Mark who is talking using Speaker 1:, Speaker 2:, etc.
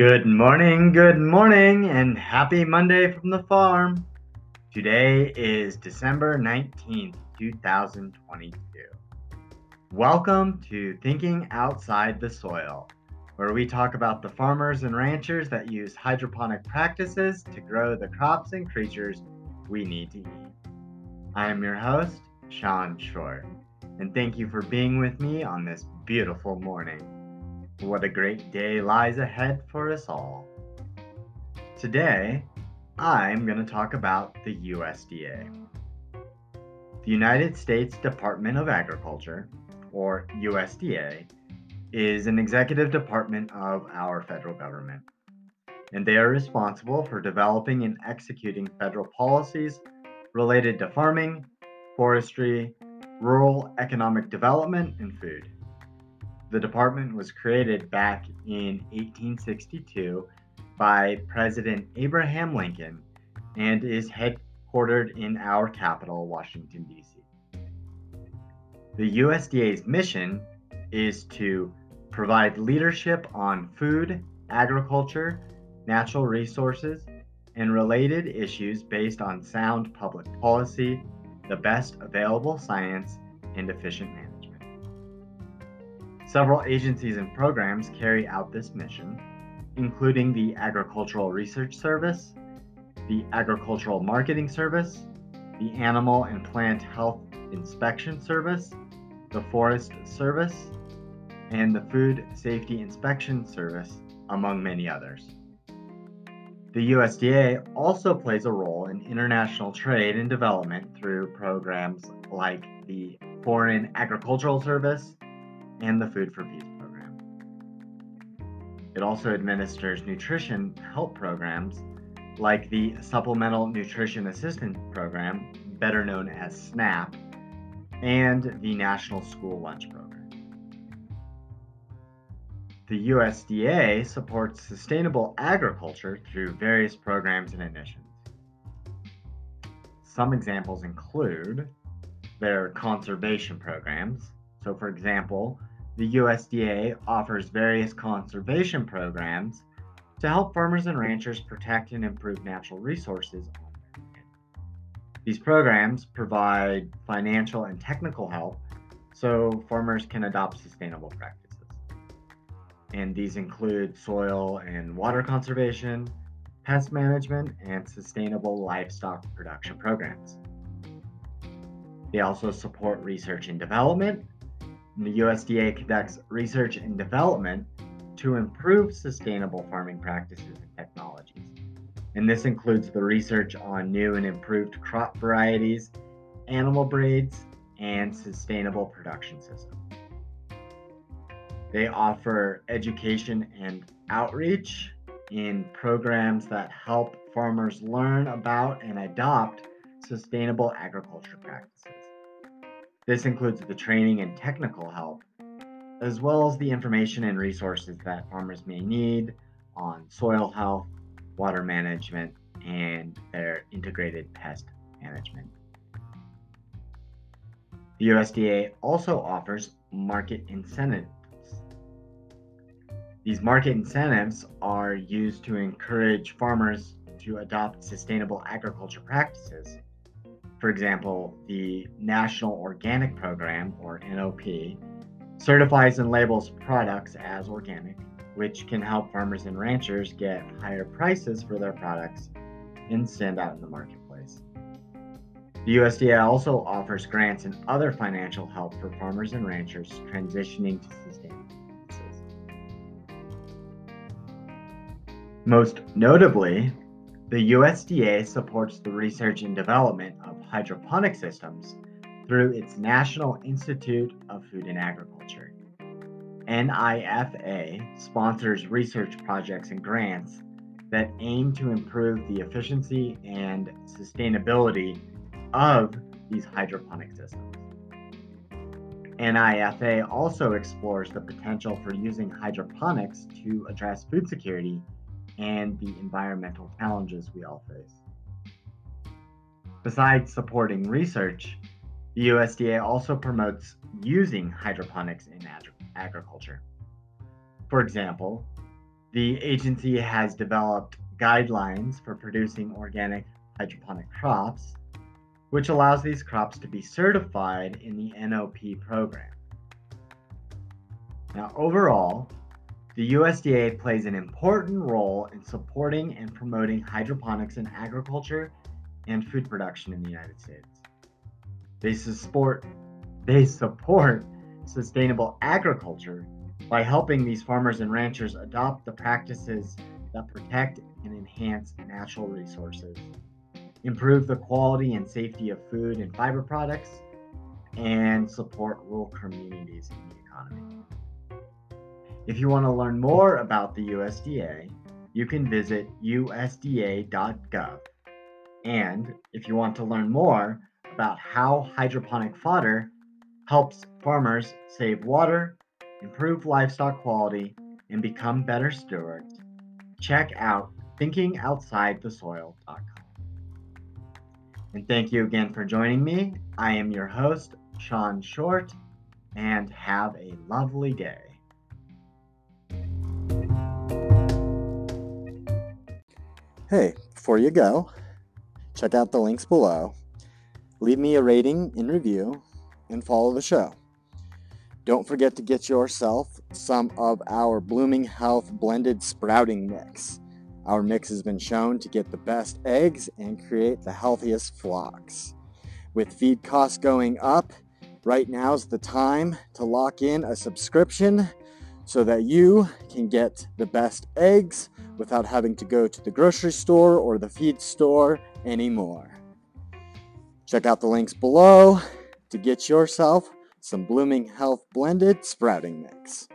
Speaker 1: Good morning, good morning, and happy Monday from the farm. Today is December 19th, 2022. Welcome to Thinking Outside the Soil, where we talk about the farmers and ranchers that use hydroponic practices to grow the crops and creatures we need to eat. I am your host, Sean Short, and thank you for being with me on this beautiful morning. What a great day lies ahead for us all. Today, I'm going to talk about the USDA. The United States Department of Agriculture, or USDA, is an executive department of our federal government, and they are responsible for developing and executing federal policies related to farming, forestry, rural economic development, and food. The department was created back in 1862 by President Abraham Lincoln and is headquartered in our capital, Washington, D.C. The USDA's mission is to provide leadership on food, agriculture, natural resources, and related issues based on sound public policy, the best available science, and efficient management. Several agencies and programs carry out this mission, including the Agricultural Research Service, the Agricultural Marketing Service, the Animal and Plant Health Inspection Service, the Forest Service, and the Food Safety Inspection Service, among many others. The USDA also plays a role in international trade and development through programs like the Foreign Agricultural Service and the Food for Peace program. It also administers nutrition help programs like the Supplemental Nutrition Assistance Program, better known as SNAP, and the National School Lunch Program. The USDA supports sustainable agriculture through various programs and initiatives. Some examples include their conservation programs. So, for example, the USDA offers various conservation programs to help farmers and ranchers protect and improve natural resources on their land. These programs provide financial and technical help so farmers can adopt sustainable practices. And these include soil and water conservation, pest management, and sustainable livestock production programs. They also support research and development the USDA conducts research and development to improve sustainable farming practices and technologies. And this includes the research on new and improved crop varieties, animal breeds, and sustainable production systems. They offer education and outreach in programs that help farmers learn about and adopt sustainable agriculture practices. This includes the training and technical help, as well as the information and resources that farmers may need on soil health, water management, and their integrated pest management. The USDA also offers market incentives. These market incentives are used to encourage farmers to adopt sustainable agriculture practices for example, the National Organic Program, or NOP, certifies and labels products as organic, which can help farmers and ranchers get higher prices for their products and stand out in the marketplace. The USDA also offers grants and other financial help for farmers and ranchers transitioning to sustainable practices. Most notably, the USDA supports the research and development of hydroponic systems through its National Institute of Food and Agriculture. NIFA sponsors research projects and grants that aim to improve the efficiency and sustainability of these hydroponic systems. NIFA also explores the potential for using hydroponics to address food security and the environmental challenges we all face. Besides supporting research, the USDA also promotes using hydroponics in ag- agriculture. For example, The agency has developed guidelines for producing organic hydroponic crops, which allows these crops to be certified in the NOP program. Now, overall, the USDA plays an important role in supporting and promoting hydroponics in agriculture and food production in the United States. They support, they support sustainable agriculture by helping these farmers and ranchers adopt the practices that protect and enhance natural resources, improve the quality and safety of food and fiber products, and support rural communities in the economy. If you want to learn more about the USDA, you can visit usda.gov. And if you want to learn more about how hydroponic fodder helps farmers save water, improve livestock quality, and become better stewards, check out thinkingoutsidethesoil.com. And thank you again for joining me. I am your host, Sean Short, and have a lovely day.
Speaker 2: Hey, before you go, check out the links below, leave me a rating and review, and follow the show. Don't forget to get yourself some of our Blooming Health blended sprouting mix. Our mix has been shown to get the best eggs and create the healthiest flocks. With feed costs going up, right now's the time to lock in a subscription so that you can get the best eggs without having to go to the grocery store or the feed store anymore. Check out the links below to get yourself some Blooming Health Blended Sprouting Mix.